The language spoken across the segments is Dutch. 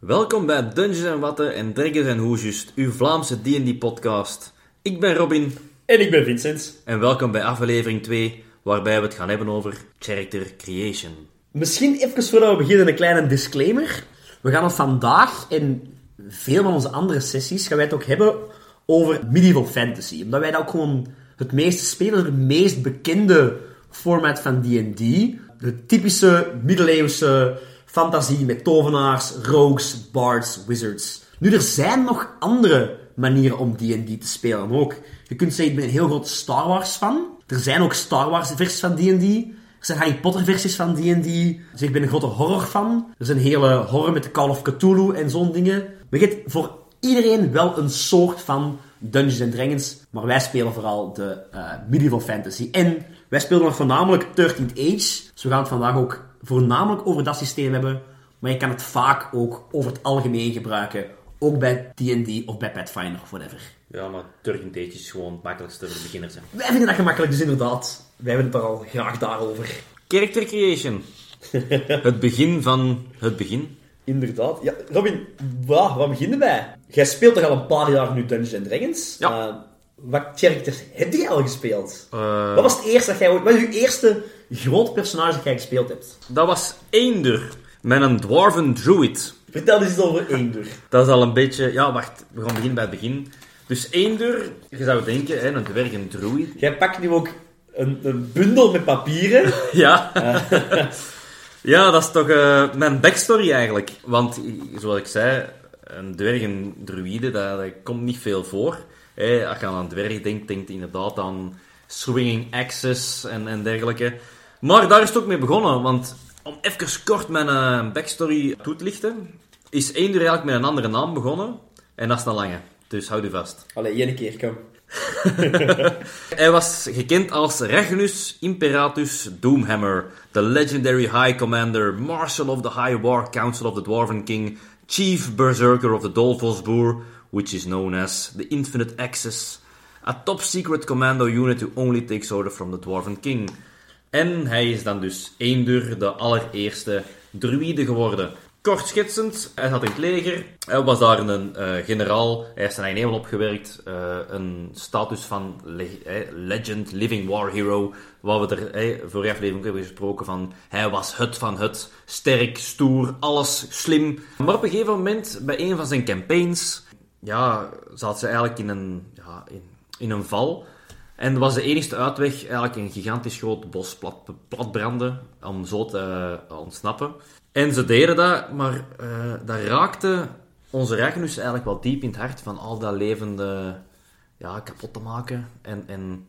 Welkom bij Dungeons en Watten en Dragons en Hoesjust, uw Vlaamse D&D-podcast. Ik ben Robin En ik ben Vincent. en welkom bij aflevering 2, waarbij we het gaan hebben over character creation. Misschien even voordat we beginnen een kleine disclaimer. We gaan het vandaag in veel van onze andere sessies gaan wij het ook hebben over medieval fantasy. Omdat wij dat ook gewoon het meeste spelen, het meest bekende format van D&D. De typische middeleeuwse fantasie met tovenaars, rogues, bards, wizards. Nu, er zijn nog andere manieren om D&D te spelen ook. Je kunt zeggen, ik ben een heel groot Star Wars fan. Er zijn ook Star Wars versies van D&D. Er zijn Harry Potter versies van D&D. Dus ik ben een grote horror fan. Er zijn hele horror met de Call of Cthulhu en zo'n dingen. Maar je voor iedereen wel een soort van Dungeons Dragons. Maar wij spelen vooral de eh, medieval fantasy. En wij spelen nog voornamelijk 13th Age. Dus we gaan het vandaag ook voornamelijk over dat systeem hebben. Maar je kan het vaak ook over het algemeen gebruiken. Ook bij D&D of bij Pathfinder of whatever. Ja, maar Turk is gewoon het makkelijkste voor de beginners. hè. Wij vinden dat gemakkelijk, dus inderdaad. Wij hebben het er al graag daarover. Character creation. het begin van het begin. Inderdaad. Ja, Robin, waar, waar beginnen wij? Jij speelt toch al een paar jaar nu Dungeons and Dragons? Ja. Eh, wat characters heb jij al gespeeld? Eh, Wat was het eerste dat jij ooit... Wat is je eerste groot personage dat jij gespeeld hebt? Dat was Eender, met een dwarven druid. Vertel eens over Eender. Dat is al een beetje... Ja, wacht. We gaan beginnen bij het begin. Dus Eender, je zou denken, hè, een dwerg, een druid. Jij pakt nu ook een, een bundel met papieren. Ja. ja, dat is toch eh, mijn backstory eigenlijk. Want, zoals ik zei, een dwerg en druïde, dat, dat komt niet veel voor. Hè, als je aan een dwerg denkt, denkt inderdaad aan swinging axes en, en dergelijke. Maar daar is het ook mee begonnen, want om even kort mijn eh, backstory toe te lichten, is Eender eigenlijk met een andere naam begonnen. En dat is een lange, dus houd u vast. Allee, één keer, kom. Hij was gekend als Regnus Imperatus Doomhammer, the legendary High Commander, Marshal of the High War Council of the Dwarven King, Chief Berserker of the Dolphosboer, which is known as the Infinite Axis, a top secret commando unit who only takes order from the Dwarven King. En hij is dan dus Eender, de allereerste druïde geworden. Kort schetsend, hij zat in het leger. Hij was daar een eh, generaal. Hij heeft zijn eigen hemel opgewerkt. eh, een status van eh, legend, living war hero. Waar we er eh, vorige aflevering hebben gesproken van. Hij was het van het. Sterk, stoer, alles slim. Maar op een gegeven moment, bij een van zijn campaigns, ja, zat ze eigenlijk in een, ja, in, in een val. En was de enige uitweg eigenlijk een gigantisch groot bos plat, platbranden om zo te eh, ontsnappen. En ze deden dat, maar eh, dat raakte onze Ragnus eigenlijk wel diep in het hart van al dat levende ja, kapot te maken. En, en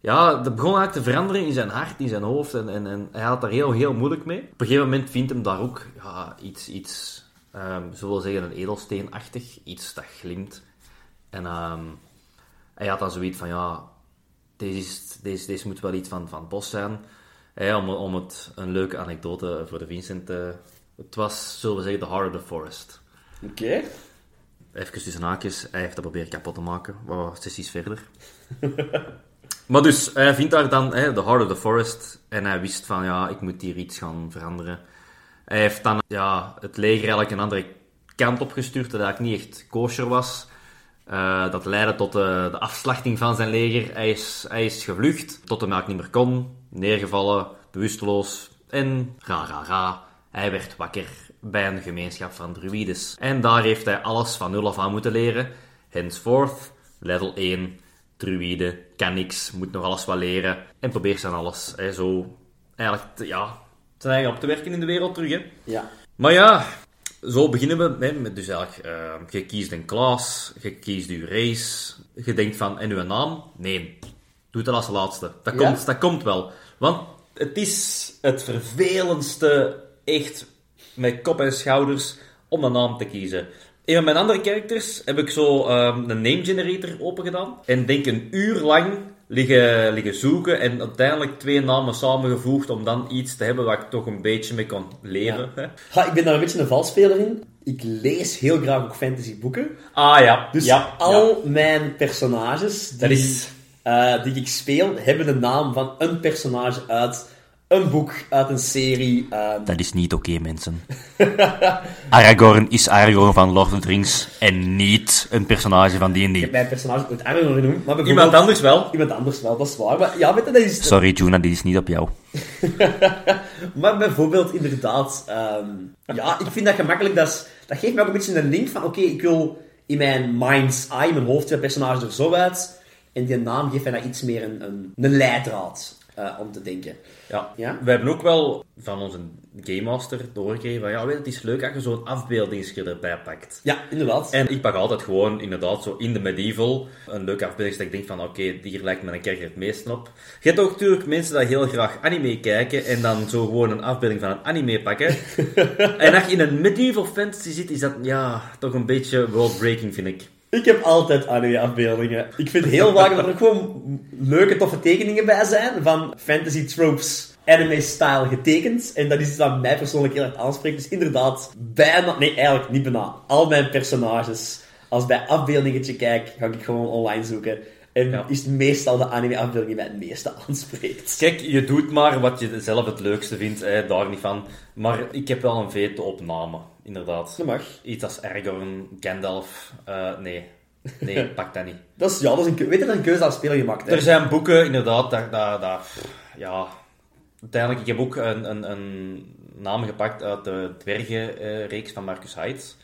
ja, dat begon eigenlijk te veranderen in zijn hart, in zijn hoofd. En, en, hij had daar heel, heel moeilijk mee. Op een gegeven moment vindt hem daar ook ja, iets, iets ehm zullen we zeggen, een edelsteenachtig. Iets dat glimt. En ehm, hij had dan zoiets van, ja, deze, is, deze, deze moet wel iets van, van het bos zijn. Om, om het een leuke anekdote voor de Vincent te... Het was, zullen we zeggen, the heart of the forest. Oké. Even tussen haakjes, hij heeft dat proberen kapot te maken. Wat sessies verder. maar dus, hij vindt daar dan hè, the heart of the forest. En hij wist van, ja, ik moet hier iets gaan veranderen. Hij heeft dan ja, het leger eigenlijk een andere kant opgestuurd, dat eigenlijk niet echt kosher was. Eh, dat leidde tot de, de afslachting van zijn leger. Hij is, hij is gevlucht, tot hij eigenlijk niet meer kon. Neergevallen, bewusteloos. En ra, ra, ra. Hij werd wakker bij een gemeenschap van druides. En daar heeft hij alles van nul af aan moeten leren. Henceforth, level 1, druïde, kan niks, moet nog alles wat leren. En probeert zijn alles. Hè, zo, eigenlijk, te- ja, zijn eigen op te werken in de wereld terug. Hè. Ja. Maar ja, zo beginnen we hè, met dus eigenlijk, eh, je kiest een klas, je kiest je race, je denkt van, en uw naam? Nee, doe dat als laatste. Dat, Ja? komt, dat komt wel. Want het is het vervelendste, echt, met kop en schouders, om een naam te kiezen. In mijn andere characters heb ik zo ehm, een name generator open gedaan. En denk een uur lang liggen, liggen zoeken en uiteindelijk twee namen samengevoegd om dan iets te hebben waar ik toch een beetje mee kon. Ha, ik ben daar een beetje een valspeler in. Ik lees heel graag ook fantasyboeken. Ah ja, Dus ja, al mijn personages die, Dat is- eh, die ik speel, hebben de naam van een personage uit een boek uit een serie. ehm, Dat is niet oké, mensen. Aragorn is Aragorn van Lord of the Rings en niet een personage van ik heb D&D. mijn personage ooit Aragorn genoemd, maar bijvoorbeeld... Iemand anders wel. Iemand anders wel, dat is waar. Maar ja, weet je, dat is... Sorry, Juna, dit is niet op jou. Maar bijvoorbeeld, inderdaad... ehm, ja, ik vind dat gemakkelijk. Dat, is- dat geeft me ook een beetje een link van... Oké, ik wil in mijn mind's eye, mijn hoofd, het personage er zo uit. En die naam geeft mij dat iets meer een, een, een leidraad eh, om te denken. Ja. Ja? We hebben ook wel van onze Game Master doorgegeven van ja, weet, het is leuk als je zo'n afbeeldingsje erbij pakt. Ja, inderdaad. En ik pak altijd gewoon, inderdaad, zo in de medieval, een leuke afbeelding dat ik denk van, oké, hier lijkt me een kerker het meest op. Je hebt ook natuurlijk mensen die heel graag anime kijken en dan zo gewoon een afbeelding van een anime pakken. en als je in een medieval fantasy zit, is dat, ja, toch een beetje worldbreaking, vind ik. Ik heb altijd anime-afbeeldingen. Ik vind heel vaak dat er ook gewoon leuke, toffe tekeningen bij zijn van fantasy tropes, anime-style getekend. En dat is iets dat mij persoonlijk heel erg aanspreekt. Dus inderdaad, bijna, nee, eigenlijk niet bijna, al mijn personages, als bij afbeeldingetje kijk, ga ik gewoon online zoeken. En Ja. is meestal de anime-afbeelding die mij het meeste aanspreekt. Kijk, je doet maar wat je zelf het leukste vindt, hè, daar niet van. Maar ik heb wel een veto op namen, inderdaad. Dat mag. Iets als Aragorn, Gandalf, eh, nee. Nee, pak dat niet. Dat is, ja, dat is een, weet je dat een keuze als speler gemaakt hè? Er zijn boeken, inderdaad, dat, dat, dat ja... Uiteindelijk, ik heb ook een, een, een naam gepakt uit de dwergenreeks van Marcus Heitz.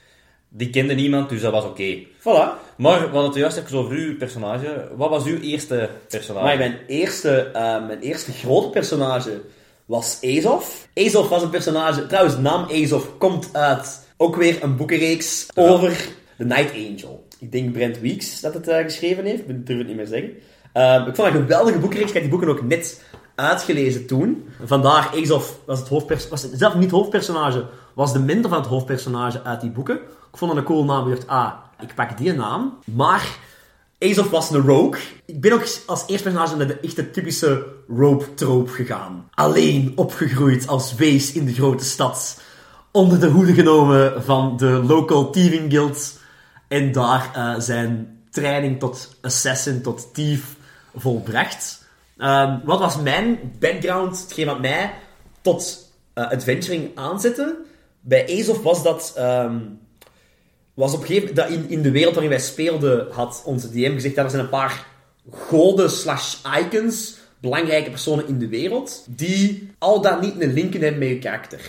Die kende niemand, dus dat was oké. Voilà. Maar we hadden het juist even over uw personage. Wat was uw eerste personage? Maar mijn eerste, eh, mijn eerste grote personage was Azof. Azof was een personage... Trouwens, de naam Azof komt uit ook weer een boekenreeks over The Night Angel. Ik denk Brent Weeks dat het eh, geschreven heeft. Ik durf het niet meer zeggen. Ehm, ik vond het een geweldige boekenreeks. Ik heb die boeken ook net uitgelezen toen. Vandaar, Azof was het hoofdpersonage... Was zelf niet hoofdpersonage, was de mentor van het hoofdpersonage uit die boeken. Ik vond het een cool naam. Ik dacht, ah, ik pak die naam. Maar Azof was een rogue. Ik ben ook als eerste personage naar de echte typische rope-trope gegaan. Alleen opgegroeid als wees in de grote stad. Onder de hoede genomen van de local thieving guild. En daar eh, zijn training tot assassin, tot thief volbracht. Ehm, wat was mijn background, hetgeen wat mij tot eh, adventuring aanzette? Bij Azof was dat... ehm, was op een gegeven moment, dat in, in de wereld waarin wij speelden, had onze DM gezegd dat er zijn een paar goden slash icons, belangrijke personen in de wereld, die al dan niet een link hebben met je karakter.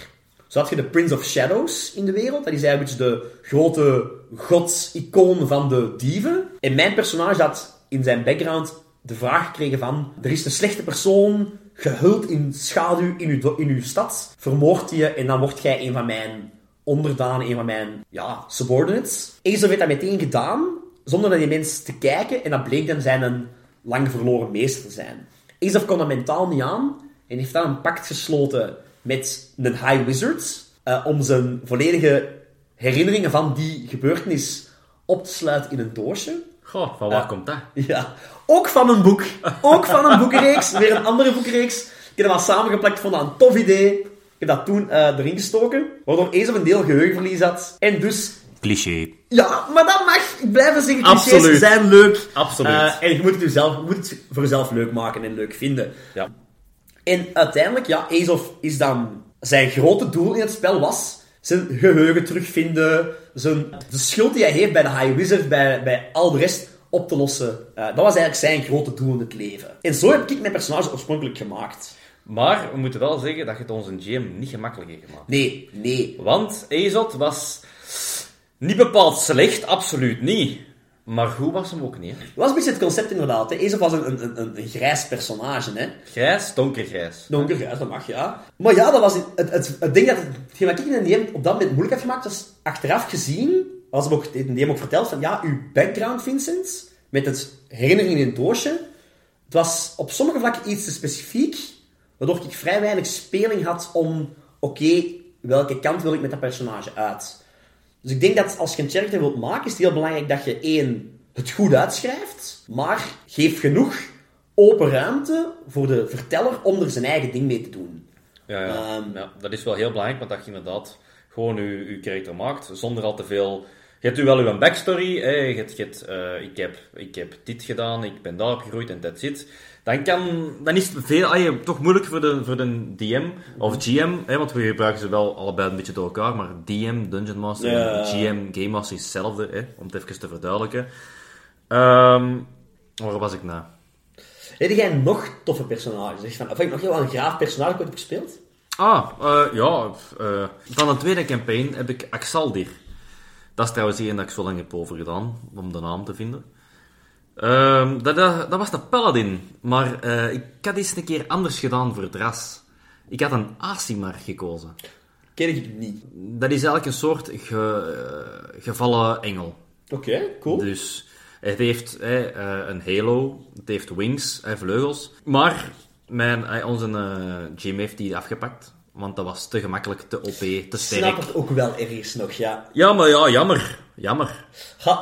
Zo had je de Prince of Shadows in de wereld, dat is eigenlijk de grote godsicoon van de dieven. En mijn personage had in zijn background de vraag gekregen van, er is een slechte persoon gehuld in schaduw in uw, in uw stad, vermoord je en dan word jij een van mijn onderdanen, een van mijn ja, subordinates. Azo heeft dat meteen gedaan, zonder naar die mens te kijken, en dat bleek dan zijn een lang verloren meester te zijn. Azov kon dat mentaal niet aan, en heeft dan een pact gesloten met een High Wizard, eh, om zijn volledige herinneringen van die gebeurtenis op te sluiten in een doosje. Goh, van waar komt dat? Ja, ook van een boek. Ook van een boekenreeks. Weer een andere boekenreeks. Ik heb dat wel samengeplakt, vond dat een tof idee. Ik heb dat toen eh, erin gestoken. Waardoor Ace een deel geheugenverlies had. En dus... Cliché. Ja, maar dat mag. Ik blijf zeggen. Absoluut. Clichés zijn leuk. Absoluut. Eh, en je moet het, jezelf, je moet het voor jezelf leuk maken en leuk vinden. Ja. En uiteindelijk, ja, Azov is dan... Zijn grote doel in het spel was zijn geheugen terugvinden, zijn, de schuld die hij heeft bij de High Wizard, bij, bij al de rest, op te lossen. Eh, dat was eigenlijk zijn grote doel in het leven. En zo heb ik mijn personage oorspronkelijk gemaakt. Maar we moeten wel zeggen dat je het onze GM niet gemakkelijk heeft gemaakt. Nee, nee. Want Azot was niet bepaald slecht, absoluut niet. Maar goed was hem ook niet. Hè? Dat was een beetje het concept inderdaad. Hè. Azov was een, een, een, een grijs personage, hè. Grijs, donkergrijs. Donkergrijs, dat mag, ja. Maar ja, dat was het, het, het, het ding dat het, hetgeen wat ik in DM op dat moment moeilijk had gemaakt, was achteraf gezien, was hem ook, in de DM ook verteld, van ja, uw background, Vincent, met het herinnering in een doosje, het was op sommige vlakken iets te specifiek, waardoor ik vrij weinig speling had om, oké, welke kant wil ik met dat personage uit? Dus ik denk dat als je een character wilt maken, is het heel belangrijk dat je één, het goed uitschrijft, maar geef genoeg open ruimte voor de verteller om er zijn eigen ding mee te doen. Ja, ja. Ehm. ja, dat is wel heel belangrijk, want dat je inderdaad gewoon je, je karakter maakt, zonder al te veel Je hebt u wel uw backstory. Hè. Je hebt, je hebt, eh, ik, heb, ik heb dit gedaan, ik ben daar opgegroeid en that's it. Dan, kan, dan is het veel, ah, toch moeilijk voor de, voor de DM of GM, hè, want we gebruiken ze wel allebei een beetje door elkaar, maar DM, Dungeon Master, Ja. en GM, Game Master is hetzelfde, hè, om het even te verduidelijken. Ehm waar was ik nou? Heb jij nog toffe personages? Zeg van, of heb ik nog heel een graaf personage ooit heb gespeeld? Ah, eh, ja. eh, van de tweede campaign heb ik Axaldir. Dat is trouwens één dat ik zo lang heb over gedaan, om de naam te vinden. Ehm, dat, dat, dat was de Paladin, maar eh, ik had iets een keer anders gedaan voor het ras. Ik had een Asimar gekozen. Ken ik niet. Dat is eigenlijk een soort ge- eh, gevallen engel. Oké, cool. Dus het heeft eh, een halo, het heeft wings en vleugels. Maar mijn, onze Jim heeft die afgepakt, want dat was te gemakkelijk, te OP, te sterk. snap het ook wel ergens nog, ja. Ja, maar ja, jammer. Jammer.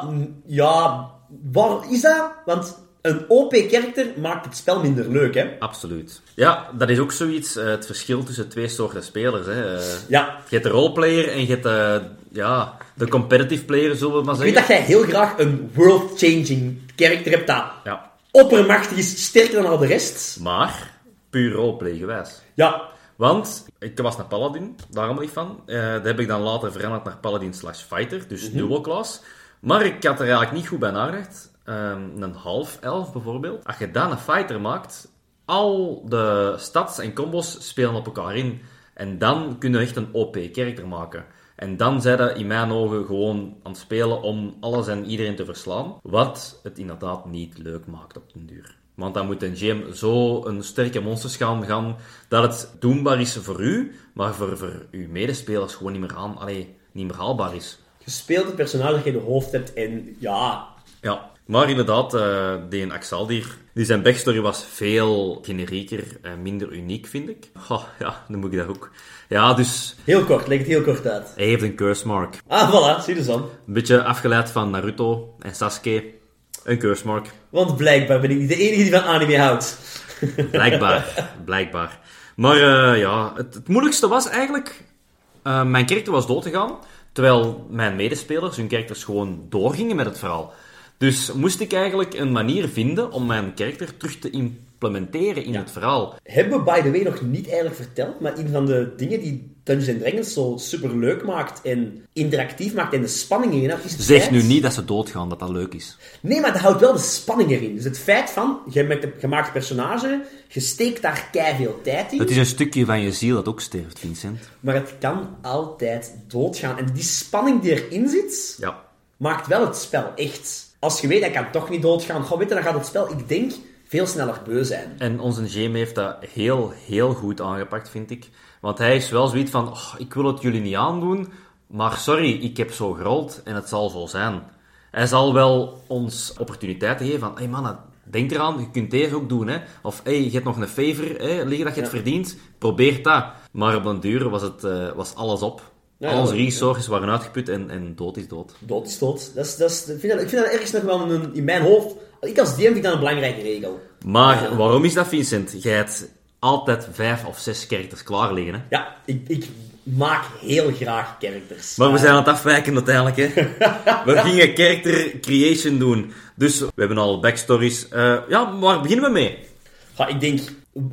Mm, ja, waar is dat? Want een OP-karakter maakt het spel minder leuk, hè? Absoluut. Ja, dat is ook zoiets, eh, het verschil tussen twee soorten spelers. Hè. Eh, Ja. Je hebt de roleplayer en je hebt de, ja, de competitive player, zullen we maar Ik weet zeggen. dat jij heel graag een world-changing karakter hebt dat Ja. oppermachtig is, sterker dan al de rest. Maar, puur roleplay gewijs. Ja, Want ik was een paladin, daarom ik van. Eh dat heb ik dan later veranderd naar paladin slash fighter, dus dual class. Maar ik had er eigenlijk niet goed bij nagedacht. Ehm, een half elf bijvoorbeeld. Als je dan een fighter maakt, al de stats en combos spelen op elkaar in. En dan kun je echt een OP-character maken. En dan zijn dat in mijn ogen gewoon aan het spelen om alles en iedereen te verslaan. Wat het inderdaad niet leuk maakt op den duur. Want dan moet een GM zo een sterke monsters gaan, gaan dat het doenbaar is voor u, maar voor, voor uw medespelers gewoon niet meer, aan, allee, niet meer haalbaar is. Je speelt het personage dat je in de hoofd hebt en ja... Ja, maar inderdaad, eh die Axaldir, die zijn backstory was veel generieker en minder uniek, vind ik. Oh, ja, dan moet ik dat ook. Ja, dus Heel kort, leg het heel kort uit. hij heeft een curse mark. Ah, voilà, zie je dan. Een beetje afgeleid van Naruto en Sasuke. Een curse mark. Want blijkbaar ben ik niet de enige die van anime houdt. Blijkbaar, blijkbaar. Maar eh, ja, het, het moeilijkste was eigenlijk... eh, mijn karakter was doodgegaan, terwijl mijn medespelers, hun karakters, gewoon doorgingen met het verhaal. Dus moest ik eigenlijk een manier vinden om mijn karakter terug te implementeren in het verhaal. Hebben we, by the way, nog niet eigenlijk verteld, maar een van de dingen die Dungeons Dragons zo super leuk maakt en interactief maakt en de spanning erin houdt, is het Zeg feit- nu niet dat ze doodgaan, dat dat leuk is. Nee, maar dat houdt wel de spanning erin. Dus het feit van, je maakt een gemaakt personage, je steekt daar veel tijd in, Het is een stukje van je ziel dat ook sterft, Vincent. maar het kan altijd doodgaan. En die spanning die erin zit, Ja. maakt wel het spel echt. Als je weet, hij kan toch niet doodgaan, goh, weet je, dan gaat het spel, ik denk, veel sneller beu zijn. En onze GM heeft dat heel, heel goed aangepakt, vind ik. Want hij is wel zoiets van, "Oh, ik wil het jullie niet aandoen, maar sorry, ik heb zo gerold en het zal zo zijn. Hij zal wel ons opportuniteiten geven van, hé hey mannen, denk eraan, je kunt deze ook doen, hè. Of, hé, hey, je hebt nog een favor hè, liggen dat je het Ja. verdient, probeer dat. Maar op een duur was, het, eh, was alles op. Ja, Al onze ja. resources waren uitgeput en, en dood is dood. Dood is dood. Dat is, dat is, ik, vind dat, ik vind dat ergens nog wel een, in mijn hoofd, ik als DM vind dat een belangrijke regel. Maar Ja. waarom is dat, Vincent? Jij hebt altijd vijf of zes characters klaar liggen, hè. Ja, ik, ik maak heel graag characters. Maar we zijn aan het afwijken uiteindelijk, hè. We gingen character creation doen. Dus we hebben al backstories. Eh, ja, waar beginnen we mee? Ja, ik denk,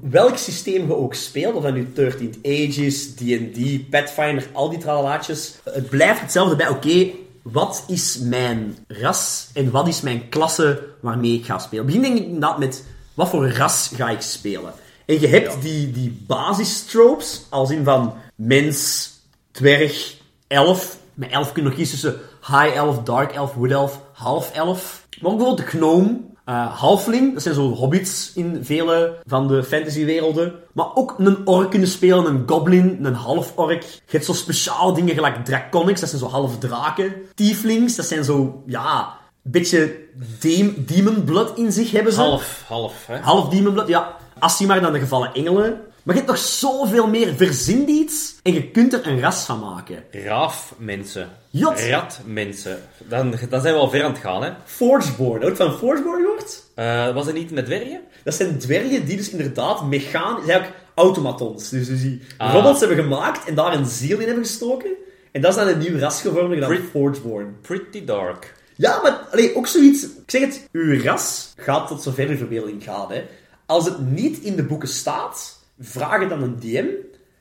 welk systeem je ook speelt, of dat nu 13th Ages, D&D, Pathfinder, al die tralalaatjes, het blijft hetzelfde bij, oké, wat is mijn ras en wat is mijn klasse waarmee ik ga spelen? Begin denk ik inderdaad met, wat voor ras ga ik spelen? En je hebt die, die basistropes, als in van mens, dwerg, elf. Met elf kun je nog kiezen tussen high elf, dark elf, wood elf, half elf. Maar ook bijvoorbeeld de gnome, eh, halfling, dat zijn zo hobbits in vele van de fantasywerelden. Maar ook een ork kunnen spelen, een goblin, een half-ork. Je hebt zo speciale dingen gelijk draconics, dat zijn zo half draken. Tieflings, dat zijn zo, ja, een beetje dem- demon blood in zich hebben ze. Half, half, hè. Half demon blood, ja. Assimar dan de gevallen engelen. Maar je hebt nog zoveel meer. Verzin iets en je kunt er een ras van maken. Raaf mensen. Jot. Rat mensen. Dan, dan zijn we al ver aan het gaan, hè. Forgeborn, ook van Forgeborn gehoord? Eh, was het niet met dwergen? Dat zijn dwergen die dus inderdaad mechanisch... zijn ook automatons. Dus, dus die Ah. robots hebben gemaakt en daar een ziel in hebben gestoken. En dat is dan een nieuw ras dan Brit- Forgeborn. Pretty dark. Ja, maar allee, ook zoiets... Ik zeg het, uw ras gaat tot zover uw verbeelding gaat. Hè. Als het niet in de boeken staat, vraag het aan een DM.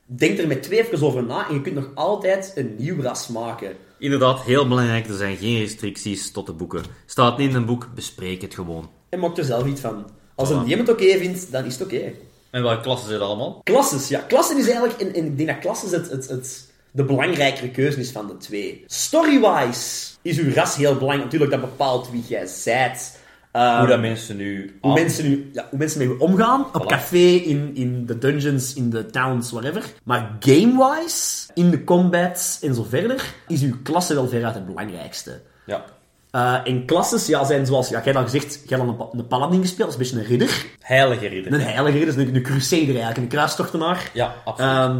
Denk er met twee even over na en je kunt nog altijd een nieuw ras maken. Inderdaad, heel belangrijk, er zijn geen restricties tot de boeken. Staat niet in een boek, bespreek het gewoon. En maak er zelf iets van. Als een. DM het oké vindt, dan is het oké. En welke klassen zijn het allemaal? Klasses, ja. Klassen is eigenlijk... En, en ik denk dat klasses het, het, het, de belangrijkere keuze is van de twee. Story-wise is uw ras heel belangrijk. Natuurlijk, dat bepaalt wie jij zijt. Ehm, Hoe dat mensen nu... hoe aan- mensen, nu, ja, hoe mensen met u omgaan. Op Voilà. café, in, in de dungeons, in de towns, whatever. Maar game-wise, in de combats en zo verder, is uw klasse wel veruit het belangrijkste. Ja. Eh en klasses ja, zijn zoals... Ja, jij had al gezegd, jij had een, pa- een paladin gespeeld. Dat is een beetje een ridder. Heilige ridder. Een heilige ridder, dus een, een crusader eigenlijk. Een kruistochtenaar. Ja, absoluut. Ehm,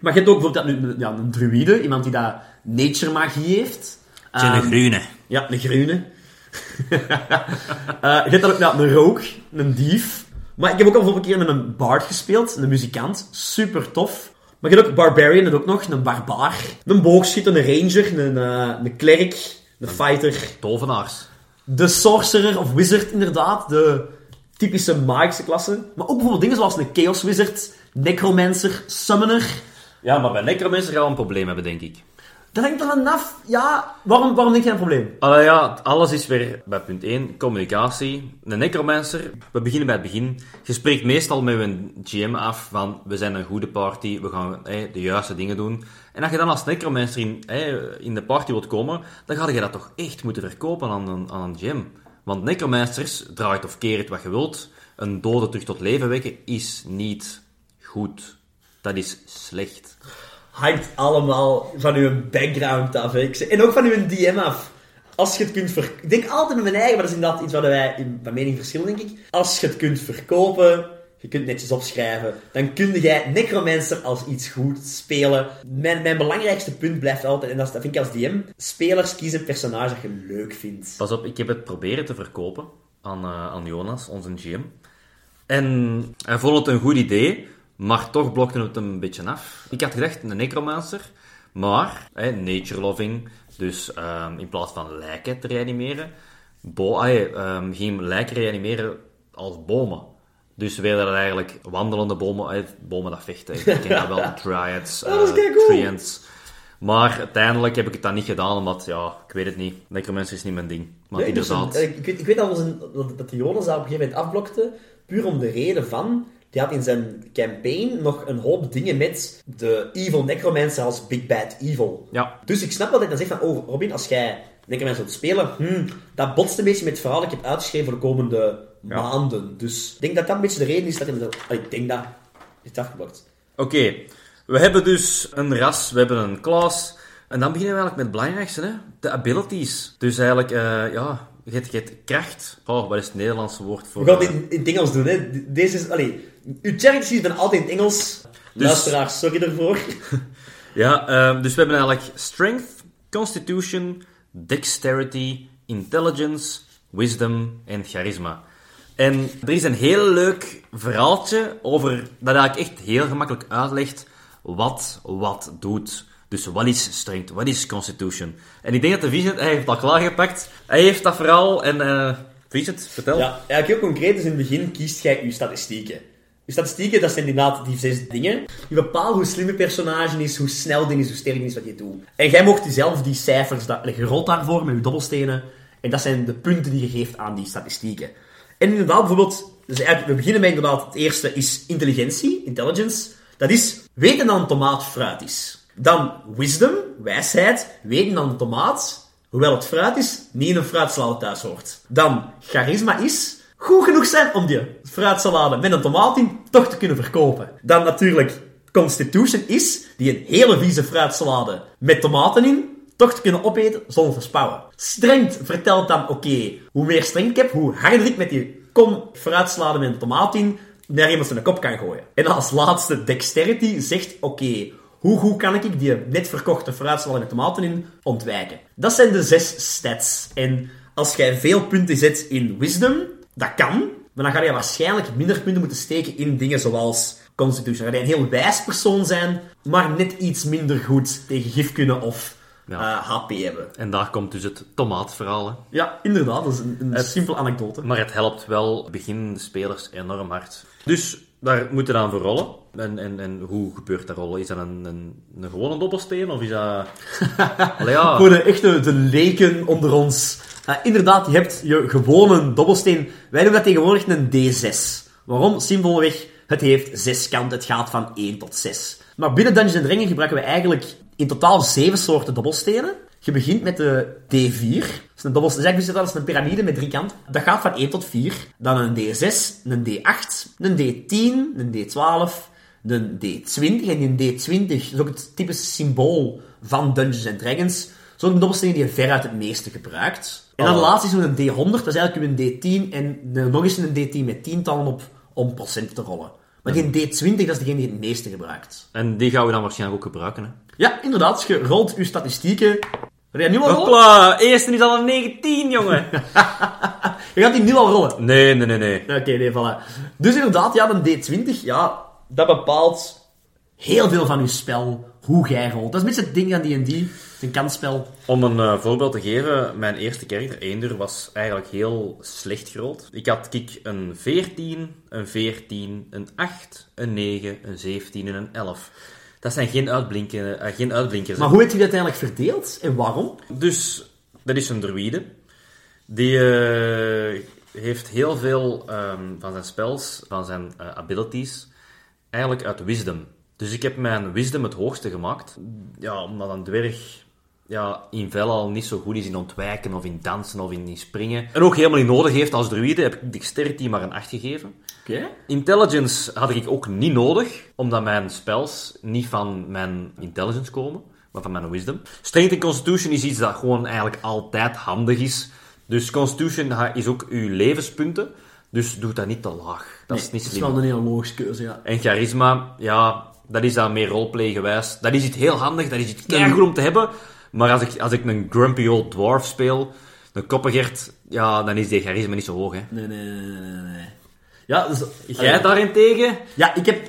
maar je hebt ook bijvoorbeeld een, ja, een druïde. Iemand die dat nature magie heeft. Zijn de Ehm, groene. ja, een groene. Eh, je hebt dan ook ja, een rook, een dief. Maar ik heb ook al bijvoorbeeld een keer met een bard gespeeld, een muzikant. Super tof. Maar je hebt ook barbarian, dat ook nog, een barbaar. Een boogschutter, een ranger, een, eh, een cleric, een fighter. Tovenaars. De sorcerer of wizard, inderdaad. De typische magische klasse. Maar ook bijvoorbeeld dingen zoals een chaos wizard, necromancer, summoner. Ja, maar bij necromancer gaan we een probleem hebben, denk ik. Dat hangt er vanaf. Ja, waarom, waarom denk je een probleem? Ja, alles is weer bij punt 1, communicatie. Een necromancer, we beginnen bij het begin. Je spreekt meestal met een GM af van, we zijn een goede party, we gaan de juiste dingen doen. En als je dan als necromancer in, in de party wilt komen, dan ga je dat toch echt moeten verkopen aan een, aan een GM. Want necromancers, draait of keert wat je wilt, een dode terug tot leven wekken is niet goed. Dat is slecht. Hangt allemaal van uw background af. En ook van uw DM af. Als je het kunt ver... Ik denk altijd met mijn eigen, maar dat is inderdaad iets waar wij van mening verschillen, denk ik. Als je het kunt verkopen, je kunt netjes opschrijven, dan kun jij Necromancer als iets goed spelen. Mijn, mijn belangrijkste punt blijft altijd, en dat vind ik als DM, spelers kiezen een personage dat je leuk vindt. Pas op, ik heb het proberen te verkopen aan, eh, aan Jonas, onze GM. En hij vond het een goed idee, maar toch blokte het hem een beetje af. Ik had gedacht, een necromancer, maar hè, nature loving, dus ehm, in plaats van lijken te reanimeren, bo ging hem lijken reanimeren als bomen. Dus werden dat eigenlijk wandelende bomen, eh, bomen dat vechten. Ik ken dat wel, triads, Oh, eh, treants. Maar uiteindelijk heb ik het dan niet gedaan, omdat, ja, ik weet het niet. Necromancer is niet mijn ding. Maar Nee, dus inderdaad. een- ik, weet, ik weet dat, ons een- dat, dat de Jonas dat op een gegeven moment afblokte, puur om de reden van... Die had in zijn campaign nog een hoop dingen met de evil necromancer als big bad evil. Ja, Dus ik snap wel dat hij dan zegt van, oh Robin, als jij necromancer wilt spelen, hmm, dat botst een beetje met het verhaal dat ik heb uitgeschreven voor de komende Ja. maanden. Dus ik denk dat dat een beetje de reden is dat hij... ah, Ik denk dat... Het afgeblokt. Oké, we hebben dus een ras, we hebben een class. En dan beginnen we eigenlijk met het belangrijkste, hè? de abilities. Dus eigenlijk, eh, ja, je hebt, je hebt kracht. Oh, wat is het Nederlandse woord voor... We gaan eh, dit in, in het Engels doen, hè. Deze is... Allee, uw charity sheet ben altijd in het Engels. Dus- Luisteraars, sorry ervoor. Ja, ehm, dus we hebben eigenlijk strength, constitution, dexterity, intelligence, wisdom en charisma. En er is een heel leuk verhaaltje over dat eigenlijk echt heel gemakkelijk uitlegt wat wat doet. Dus wat is strength, wat is constitution? En ik denk dat de Vincent, hij heeft al klaargepakt. Hij heeft dat verhaal en... eh Vincent, vertel. Ja, eigenlijk heel concreet. Dus in het begin kiest jij je statistieken. Je statistieken, dat zijn inderdaad die zes dingen. Je bepaalt hoe slim je personage is, hoe snel ding is, hoe sterk is wat je doet. En jij mocht zelf die cijfers, dat, je rolt daarvoor met je dobbelstenen. En dat zijn de punten die je geeft aan die statistieken. En inderdaad, bijvoorbeeld, dus we beginnen met inderdaad, het eerste is intelligentie, intelligence. Dat is weten dat een tomaat fruit is. Dan wisdom, wijsheid, weten dat een tomaat, hoewel het fruit is, niet in een fruitsalade thuis hoort. Dan charisma is goed genoeg zijn om die fruitsalade met een tomaat in toch te kunnen verkopen. Dan natuurlijk constitution is die een hele vieze fruitsalade met tomaten in toch te kunnen opeten zonder te spouwen. Strength vertelt dan, oké, hoe meer strength ik heb, hoe harder ik met die kom fruitsalade met een tomaat in naar iemand zijn kop kan gooien. En als laatste, dexterity zegt, oké, hoe goed kan ik die net verkochte fruitsalade met tomaten in ontwijken? Dat zijn de zes stats. En als jij veel punten zet in wisdom, dat kan, maar dan ga je waarschijnlijk minder punten moeten steken in dingen zoals Constitution. Dan ga je een heel wijs persoon zijn, maar net iets minder goed tegen gifkunde of Ja. eh, HP hebben. En daar komt dus het tomaatverhaal. hè. Ja, inderdaad. Dat is een, een simpele anekdote. Maar het helpt wel beginnende spelers enorm hard. Dus daar moeten we dan voor rollen. En, en, en hoe gebeurt dat rollen? Is dat een, een, een gewone dobbelsteen? Of is dat... Allee, ja. Voor de echte de leken onder ons. Inderdaad, je hebt je gewone dobbelsteen. Wij noemen dat tegenwoordig een D6. Waarom? Simpelweg, het heeft zes kanten. Het gaat van 1 tot 6. Maar binnen Dungeons Dragons gebruiken we eigenlijk in totaal zeven soorten dobbelstenen. Je begint met de D4. Dat is een, dobbelsteen, dat is een piramide met drie kanten. Dat gaat van 1 tot 4. Dan een D6, een D8, een D10, een D12, een D20. En die D20 is ook het typische symbool van Dungeons and Dragons. Zo'n een dobbelsteen die je veruit het meeste gebruikt. En dan Oh. laatst is nog een D100, dat is eigenlijk een D10 en nog eens een D10 met tientallen op om procent te rollen. Maar die D20, dat is degene die het meeste gebruikt. En die gaan we dan waarschijnlijk ook gebruiken. Hè. Ja, inderdaad, je rolt je statistieken... Wil jij nu al rollen? Eerste is al een 19, jongen! Je gaat die nu al rollen. Nee, nee, nee, nee. Oké, nee, voilà. Dus inderdaad, ja, een D20, ja, dat bepaalt heel veel van je spel, hoe jij rolt. Dat is een beetje het ding aan D&D, het is een kansspel. Om een eh, voorbeeld te geven, mijn eerste karakter, Eender, was eigenlijk heel slecht gerold. Ik had kik een 14, een 14, een 8, een 9, een 17 en een 11. Dat zijn geen, uitblinken, eh, geen uitblinkers. Maar hoe heb je dat uiteindelijk verdeeld en waarom? Dus, dat is een druïde. Die eh, heeft heel veel ehm, van zijn spells, van zijn eh, abilities, eigenlijk uit wisdom. Dus ik heb mijn wisdom het hoogste gemaakt. Ja, omdat een dwerg ja, in vel al niet zo goed is in ontwijken of in dansen of in, in springen. En ook helemaal niet nodig heeft als druïde, heb ik dexterity maar een 8 gegeven. Oké. Intelligence had ik ook niet nodig, omdat mijn spells niet van mijn intelligence komen, maar van mijn wisdom. Strength en constitution is iets dat gewoon eigenlijk altijd handig is. Dus constitution is ook uw levenspunten, dus doe dat niet te laag. Dat is niet Dat is slim. wel een hele logische keuze, ja. En charisma, ja, dat is dan meer roleplay gewijs. Dat is iets heel handig, dat is iets goed om te hebben. Maar als ik, als ik een grumpy old dwarf speel, een koppigert, ja, dan is die charisma niet zo hoog, hè. Nee, nee, nee, nee, nee. Ja, dus, Jij daarentegen? Ja, ik, heb,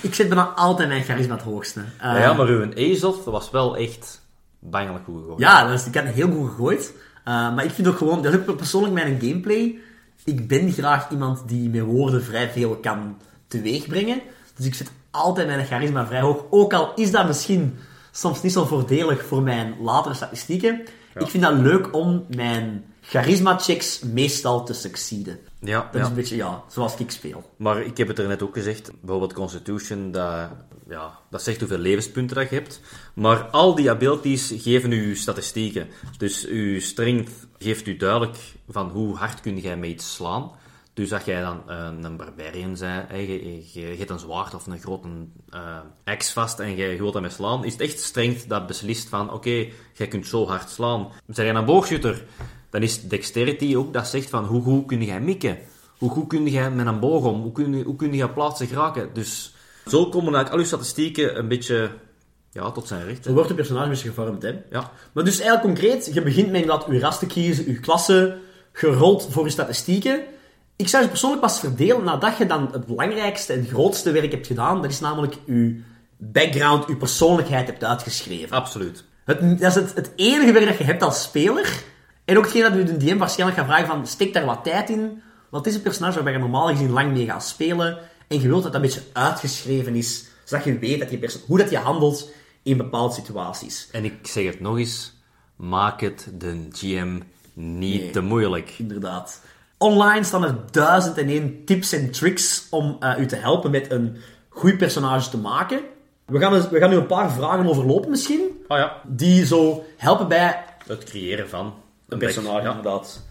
ik zet bijna altijd mijn charisma het hoogste. Eh, Ja, ja, maar uw Azoth was wel echt bangelijk goed gegooid. Ja, dat is, ik heb het heel goed gegooid. Eh, maar ik vind ook gewoon, dat is ook persoonlijk mijn gameplay. Ik ben graag iemand die met woorden vrij veel kan teweegbrengen. Dus ik zet altijd mijn charisma vrij hoog. Ook al is dat misschien soms niet zo voordelig voor mijn latere statistieken. Ik vind dat leuk om mijn charisma-checks meestal te succeeden. Ja, Dat is een beetje, ja, zoals ik speel. Maar ik heb het er net ook gezegd, bijvoorbeeld Constitution, dat, ja, dat zegt hoeveel levenspunten dat je hebt. Maar al die abilities geven u statistieken. Dus uw strength geeft u duidelijk van hoe hard kun jij met iets slaan. Dus als jij dan eh, een barbarian bent, je, je, hebt een zwaard of een grote eh axe vast en je, je wilt daarmee slaan, is het echt strength dat beslist van, oké, jij kunt zo hard slaan. Zijn jij een boogschutter, dan is dexterity ook dat zegt van, hoe goed kun jij mikken? Hoe goed kun jij met een boog om? Hoe kun je, hoe kun je plaatsen geraken? Dus zo komen eigenlijk al je statistieken een beetje ja, tot zijn recht. Hè. wordt een personage een beetje gevormd, hè. Ja. Maar dus eigenlijk concreet, je begint met inderdaad je ras te kiezen, je klasse, gerold voor je statistieken. Ik zou ze persoonlijk pas verdelen nadat je dan het belangrijkste en grootste werk hebt gedaan. Dat is namelijk je background, je persoonlijkheid hebt uitgeschreven. Absoluut. Het, dat is het, het enige werk dat je hebt als speler. En ook hetgeen dat u de DM waarschijnlijk gaat vragen van, steek daar wat tijd in. Want het is een personage waarbij je normaal gezien lang mee gaat spelen. En je wilt dat dat een beetje uitgeschreven is, zodat je weet dat je hoe dat je handelt in bepaalde situaties. En ik zeg het nog eens, maak het de GM niet Nee. te moeilijk. Inderdaad. Online staan er duizend en één tips en tricks om eh, u te helpen met een goed personage te maken. We gaan, dus- we gaan nu een paar vragen overlopen misschien, Oh ja. die zo helpen bij Het creëren van een personage, Ja. inderdaad.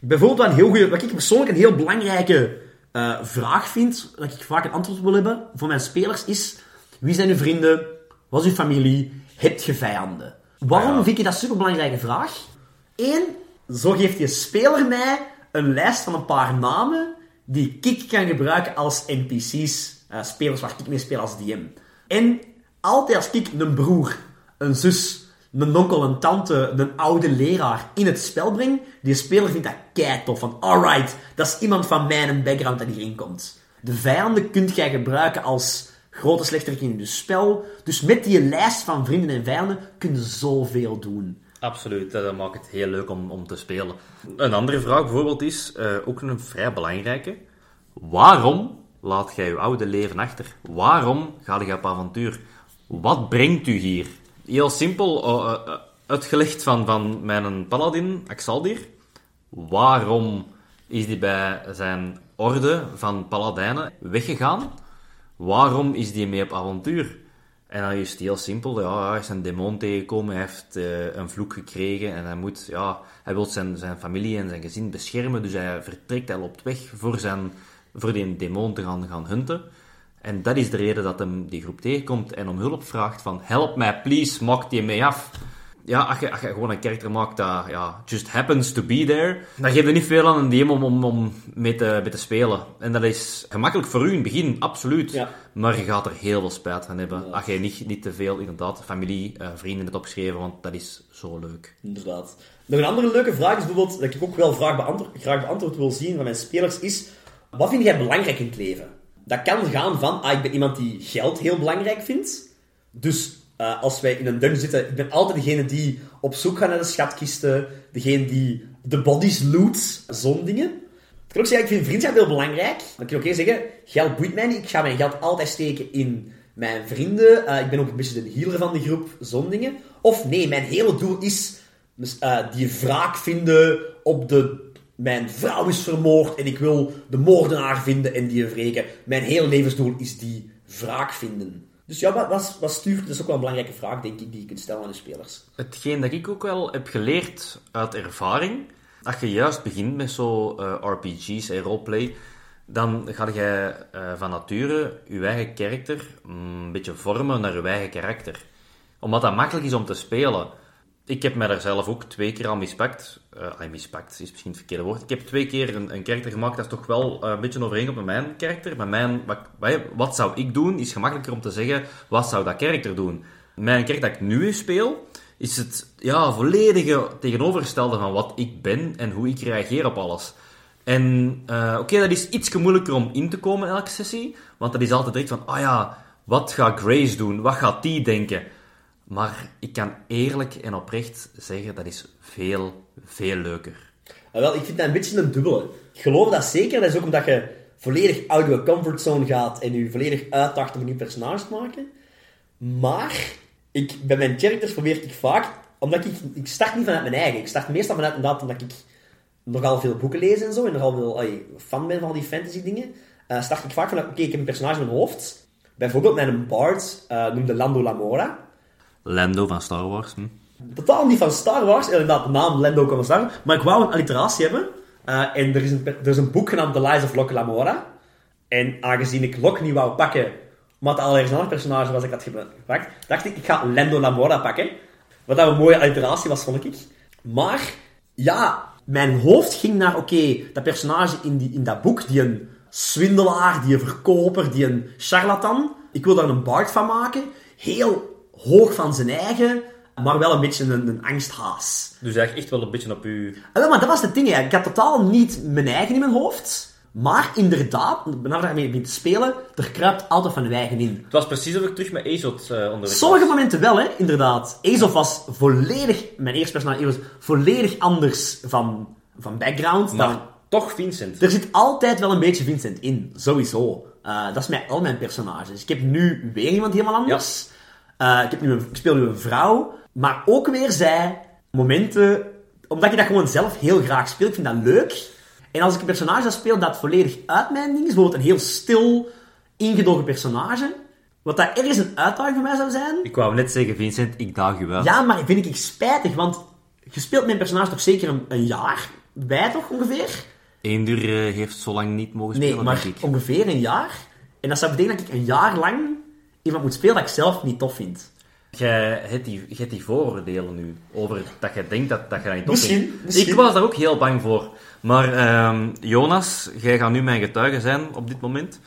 Bijvoorbeeld wat een heel goeie, wat ik persoonlijk een heel belangrijke eh, vraag vind, dat ik vaak een antwoord wil hebben voor mijn spelers, is wie zijn uw vrienden? Wat is uw familie? Heb je vijanden? Waarom Ja. vind je dat een superbelangrijke vraag? Eén, zo geeft je speler mij een lijst van een paar namen die ik kan gebruiken als NPC's, eh, spelers waar ik mee speel als DM. En altijd als ik een broer, een zus, een onkel, een tante, een oude leraar in het spel breng, die speler vindt dat keitof. Van, alright, dat is iemand van mijn background dat hierin komt. De vijanden kunt jij gebruiken als grote slechterik in je spel. Dus met die lijst van vrienden en vijanden kun je zoveel doen. Absoluut, dat maakt het heel leuk om, om te spelen. Een andere vraag bijvoorbeeld is, eh, ook een vrij belangrijke. Waarom laat jij je oude leven achter? Waarom ga je op avontuur? Wat brengt u hier? Heel simpel, uh, uh, uitgelegd van, van mijn paladin, Axaldir. Waarom is hij bij zijn orde van paladijnen weggegaan? Waarom is hij mee op avontuur? En dan is het heel simpel. Ja, hij is een demon tegengekomen, hij heeft een vloek gekregen en hij moet, ja, hij wil zijn, zijn familie en zijn gezin beschermen, dus hij vertrekt, hij loopt weg voor, zijn, voor die demon te gaan, gaan hunten. En dat is de reden dat hem die groep tegenkomt en om hulp vraagt van help mij, please, maak die mee af ja, als je, als je gewoon een karakter maakt dat ja, just happens to be there, dan geef je niet veel aan een DM om, om, om mee, te, mee te spelen. En dat is gemakkelijk voor u in het begin, absoluut. Ja. Maar je gaat er heel veel spijt van hebben. Als je niet, niet te veel, inderdaad, familie, uh, vrienden hebt opgeschreven, want dat is zo leuk. Inderdaad. Nog een andere leuke vraag is bijvoorbeeld, dat ik ook wel graag beantwoord, graag beantwoord wil zien van mijn spelers, is wat vind jij belangrijk in het leven? Dat kan gaan van, ah, ik ben iemand die geld heel belangrijk vindt. Dus uh, als wij in een dungeon zitten, ik ben altijd degene die op zoek gaat naar de schatkisten, degene die de bodies loot, zo'n dingen. Ik kan ook zeggen, ik vind vriendschap heel belangrijk. Dan kun je ook zeggen, geld boeit mij niet, ik ga mijn geld altijd steken in mijn vrienden. Uh, ik ben ook een beetje de healer van de groep, zo'n dingen. Of nee, mijn hele doel is uh, die wraak vinden op de... Mijn vrouw is vermoord en ik wil de moordenaar vinden en die wreken. Mijn hele levensdoel is die wraak vinden. Dus ja, wat, wat, stuurt? Dat is ook wel een belangrijke vraag, denk ik, die je kunt stellen aan de spelers. Hetgeen dat ik ook wel heb geleerd uit ervaring, als je juist begint met zo uh, RPG's en roleplay, dan ga je uh, van nature je eigen karakter mm, een beetje vormen naar je eigen karakter. Omdat dat makkelijk is om te spelen. Ik heb mij daar zelf ook twee keer al mispakt. Uh, mispakt is misschien het verkeerde woord. Ik heb twee keer een, karakter gemaakt dat is toch wel uh, een beetje overeenkomt met mijn karakter. Maar mijn, wat, wat, zou ik doen, is gemakkelijker om te zeggen, wat zou dat karakter doen? Mijn karakter dat ik nu speel, is het ja, volledige tegenovergestelde van wat ik ben en hoe ik reageer op alles. En uh, oké, dat is iets moeilijker om in te komen elke sessie, want dat is altijd direct van, ah oh ja, wat gaat Grace doen? Wat gaat die denken? Maar ik kan eerlijk en oprecht zeggen, dat is veel, veel leuker. Ah, wel, ik vind dat een beetje een dubbele. Ik geloof dat zeker. Dat is ook omdat je volledig uit je comfortzone gaat en je volledig uitdacht om een personage te maken. Maar ik, bij mijn characters probeer ik vaak... Omdat ik... Ik start niet vanuit mijn eigen. Ik start meestal vanuit inderdaad omdat ik nogal veel boeken lees en zo. En nogal veel ay, fan ben van al die fantasy dingen. Uh, start ik vaak vanuit... Oké, ik heb een personage in mijn hoofd. Bijvoorbeeld mijn bard uh, noemde Lando Lamora. Lando van Star Wars. Hm? Totaal niet van Star Wars. Inderdaad, de naam Lando kan Wars. Maar ik wou een alliteratie hebben. Uh, en er is, een, er is een boek genaamd The Lies of Locke Lamora. En aangezien ik Locke niet wou pakken, maar het allereerst een personage was ik dat gepakt, dacht ik, ik ga Lando Lamora pakken. Wat een mooie alliteratie was, vond ik. Maar, ja, mijn hoofd ging naar, oké, dat personage in, die, in dat boek, die een swindelaar, die een verkoper, die een charlatan. Ik wil daar een bard van maken. Heel hoog van zijn eigen, maar wel een beetje een, een angsthaas. Dus eigenlijk echt wel een beetje op u... Ah, maar dat was het ding, hè. ik had totaal niet mijn eigen in mijn hoofd. Maar inderdaad, ben daarmee begint te spelen, er kruipt altijd van eigen in. Het was precies of ik terug met Azot uh, onder Sommige momenten wel, hè, inderdaad. Azot was volledig, mijn eerste personage was volledig anders van, van background. Maar dan, toch Vincent. Er zit altijd wel een beetje Vincent in, sowieso. Uh, dat is met al mijn personages. Ik heb nu weer iemand helemaal anders. Ja. Uh, ik, heb nu een, ik speel nu een vrouw, maar ook weer zij momenten, omdat je dat gewoon zelf heel graag speelt, ik vind dat leuk. En als ik een personage speel dat volledig uit mijn ding is, bijvoorbeeld een heel stil, ingedogen personage, wat dat ergens een uitdaging voor mij zou zijn. Ik wou net zeggen, Vincent, ik daag u uit. Ja, maar vind ik spijtig, want je speelt mijn personage toch zeker een, een jaar bij, toch ongeveer? Eender uh, heeft zo lang niet mogen spelen, Nee, maar ongeveer een jaar. En dat zou betekenen dat ik een jaar lang iemand moet spelen dat ik zelf niet tof vind. Jij hebt die, hebt die vooroordelen nu over dat je denkt dat, dat je dat niet tof misschien, vindt. Misschien. Ik was daar ook heel bang voor. Maar uh, Jonas, jij gaat nu mijn getuige zijn op dit moment.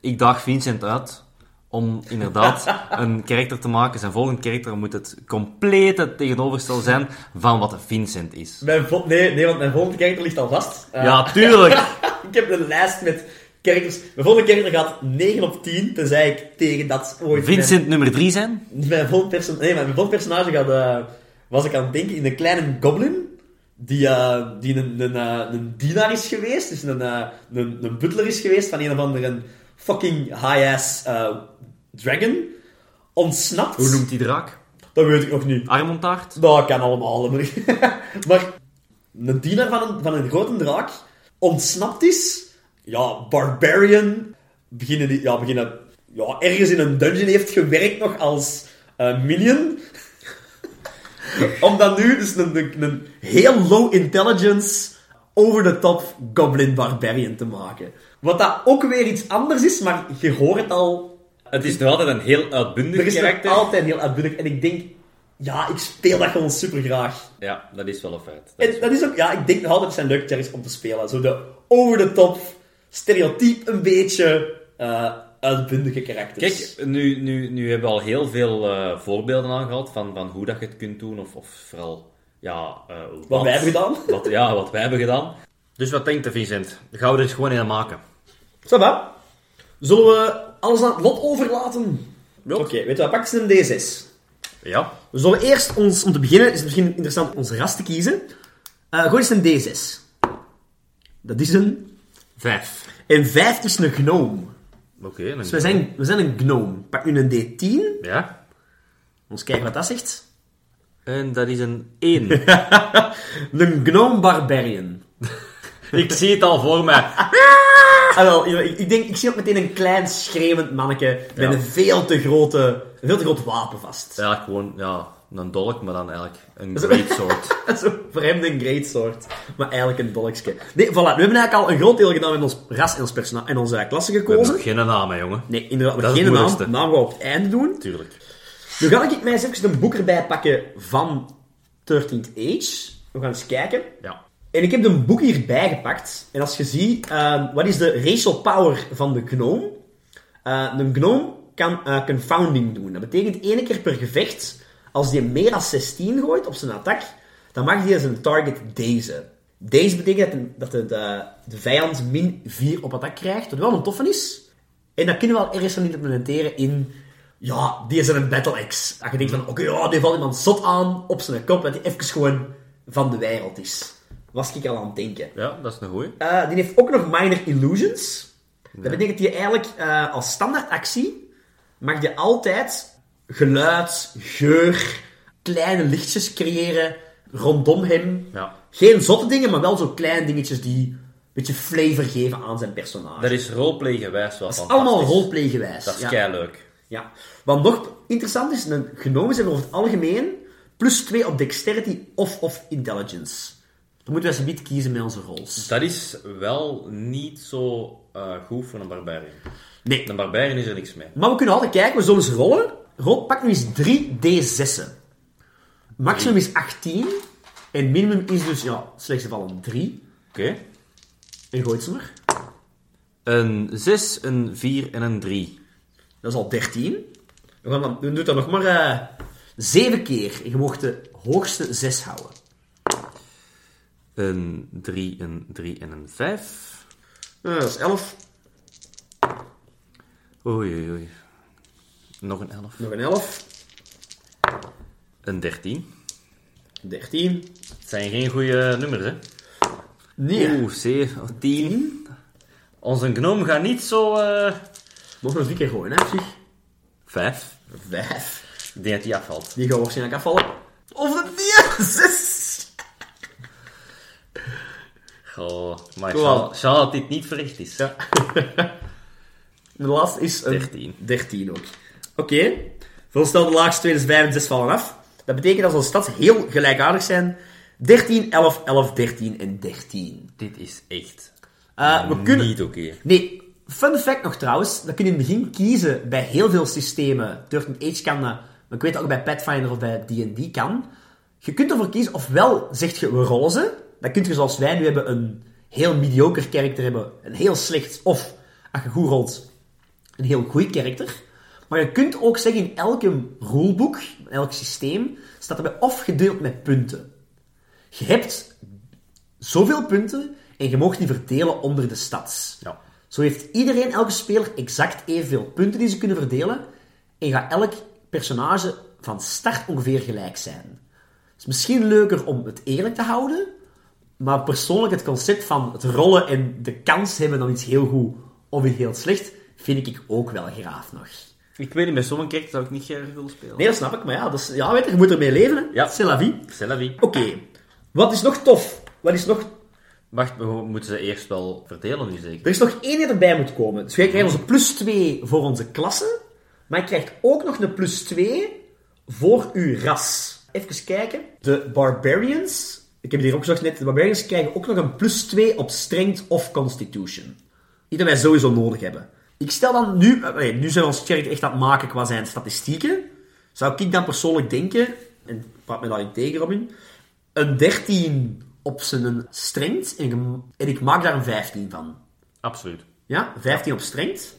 Ik daag Vincent uit om inderdaad een karakter te maken. Zijn volgende karakter moet het complete tegenovergestelde zijn van wat Vincent is. Mijn nee, nee, want mijn volgende karakter ligt al vast. Uh, ja, tuurlijk. ik heb een lijst met characters. Mijn volgende character gaat 9 op 10, tenzij ik tegen dat ooit... Vincent nummer 3 zijn? Mijn, volgende, nee, mijn volgende personage gaat, eh, was ik aan het denken in een kleine goblin. Die, eh, die een, een, eh, een dienaar is geweest. Dus een, een, een butler is geweest van een of andere fucking high-ass dragon. Ontsnapt. Hoe noemt die draak? Dat weet ik nog niet. Armontaart? Dat kan allemaal. Maar, maar een dienaar van een, van een grote draak ontsnapt is. Ja, barbarian. Beginnen, die- ja, beginnen, ja, ergens in een dungeon heeft gewerkt nog als eh, minion. Om dan nu dus een, een, een heel low intelligence, over the top goblin barbarian te maken. Wat dat ook weer iets anders is, maar je hoort het al Het is nog altijd een heel uitbundig er is nog karakter. altijd heel uitbundig. En ik denk, ja, ik speel dat gewoon super graag. Ja, dat is wel een feit. Dat is dat is ook, ja, ik denk nog altijd dat zijn leuke cherries om te spelen. Zo de over-the-top, stereotyp een beetje uh, uitbundige karakters. Kijk, nu, nu, nu hebben we al heel veel eh, voorbeelden aangehaald van, van hoe dat je het kunt doen, of, of vooral ja, eh, Wat wij hebben gedaan. Wat, ja, wat wij hebben gedaan. Dus wat denkt de Vincent? Gaan we er gewoon een maken? Ça va? Zullen we alles aan het lot overlaten? Oké, weet je wat? Pak eens een D6. Ja. We zullen eerst ons, om te beginnen, is het misschien interessant onze ras te kiezen. Eh gooi eens een D6. Dat is een... Vijf. En 5 is een gnome. Oké. dan- Dus we zijn, we zijn een gnome. Pak nu een D10. Ja. Ons kijken wat dat zegt. En dat is een één. Een gnome barbarian. Ik zie het al voor mij. Ah, wel, ik, ik denk, ik zie ook meteen een klein schreeuwend manneke met Ja. een veel te grote, een veel te groot wapen vast. Ja, gewoon ja, een dolk, maar dan eigenlijk een great sword. Zo, voor hem een great sword. Maar eigenlijk een dolkje. Nee, voilà. We hebben eigenlijk al een groot deel gedaan met ons ras en, ons persona en onze klasse We hebben gekozen. nog geen naam, hè, jongen. Nee, inderdaad. Dat geen naam. moeilijkste. naam gaan we op het einde doen. Tuurlijk. Nu ga ik mij eens even een boek erbij pakken van 13th Age. We gaan eens kijken. Ja. En ik heb een boek hierbij gepakt. En als je ziet, eh, wat is de racial power van de gnome? Eh een gnome kan eh, confounding doen. Dat betekent één keer per gevecht, als die meer dan 16 gooit op zijn attack, dan mag hij zijn target deze. Deze betekent dat de, dat de, de, de vijand min 4 op attack krijgt, wat wel een toffe is. En dat kunnen we wel ergens van implementeren in... Ja, die is een battle axe. Dat je denkt van, oké, ja, die valt iemand zot aan op zijn kop, dat hij even gewoon van de wereld is. Was ik al aan het denken. Ja, dat is een goeie. Eh, die heeft ook nog minor illusions. Dat betekent dat je eigenlijk eh, als standaard actie mag je altijd geluid, geur, kleine lichtjes creëren rondom hem. Ja. Geen zotte dingen, maar wel zo kleine dingetjes die een beetje flavor geven aan zijn personage. Dat is roleplay gewijs wel Dat is allemaal roleplay gewijs. Dat is ja. keileuk. Ja. Wat nog interessant is, een genomen zijn over het algemeen plus 2 op dexterity of of intelligence. Dan moeten we alsjeblieft kiezen met onze rolls. Dat is wel niet zo eh, goed voor een barbarian. Nee. Een barbarian is er niks mee. Maar we kunnen altijd kijken, we zullen eens rollen. Rol, pak nu eens 3 D6'en. Maximum is 18. En minimum is dus, ja, slechts geval een 3. Oké. En gooit ze maar. Een 6, een 4 en een 3. Dat is al 13. We, gaan dan, doen dat nog maar eh 7 keer. En je mocht de hoogste 6 houden. Een 3, een 3 en een 5. Eh, dat is 11. Oei, oei, oei. Nog een 11. Nog een 11. Een 13. 13. Het zijn geen goede nummers, hè? Nee. Oeh, 7, 10. Onze gnome gaat niet zo... eh Nog een 3 keer gooien, hè, zich. 5. 5. Ik denk dat die afvalt. Die gaat waarschijnlijk afvallen. Of de 4. 6. Goh, maar. Charles Charles dat dit niet verricht is. Ja. De laatste is een 13. 13 ook. Oké. Okay. stel de laagste 2 dus 5 en 6 vallen af. Dat betekent dat onze stats heel gelijkaardig zijn. 13, 11, 11, 13 en 13. Dit is echt Eh, we kunnen... niet oké. Nee, fun fact nog trouwens. Dat kun je in het begin kiezen bij heel veel systemen. Turtle Age kan dat. Maar ik weet ook bij Pathfinder of bij D&D kan. Je kunt ervoor kiezen, ofwel zegt je we rollen ze. Dan kun je zoals wij nu hebben een heel mediocre karakter hebben. Een heel slecht, of als je goed rolt, een heel goed karakter. Maar je kunt ook zeggen in elke rulebook, in elk systeem, staat erbij of gedeeld met punten. Je hebt zoveel punten en je mag die verdelen onder de stads. Ja. Zo heeft iedereen, elke speler, exact evenveel punten die ze kunnen verdelen. En gaat elk personage van start ongeveer gelijk zijn. Het is misschien leuker om het eerlijk te houden, maar persoonlijk het concept van het rollen en de kans hebben dan iets heel goed of iets heel slecht, vind ik ook wel graaf nog. Ik weet niet, met zo'n kerk zou ik niet graag willen spelen. Nee, dat snap ik, maar ja, dat is, ja weet je, je moet ermee leven. hè. Ja. C'est la vie. C'est la vie. Oké, wat is nog tof? Wat is nog... Wacht, we moeten ze eerst wel verdelen nu zeker? Er is nog één die erbij moet komen. Dus jij krijgt onze plus 2 voor onze klasse, maar je krijgt ook nog een plus 2 voor uw ras. Even kijken. De Barbarians, ik heb het hier ook gezegd net, de Barbarians krijgen ook nog een plus 2 op Strength of Constitution. Iets dat wij sowieso nodig hebben. Ik stel dan nu, eh, nee, nu zijn we ons kerk echt aan het maken qua zijn statistieken. Zou ik dan persoonlijk denken, en praat me daarin tegen Robin, een 13 op zijn strength en, ik- en ik maak daar een 15 van. Absoluut. Ja, 15 op strength.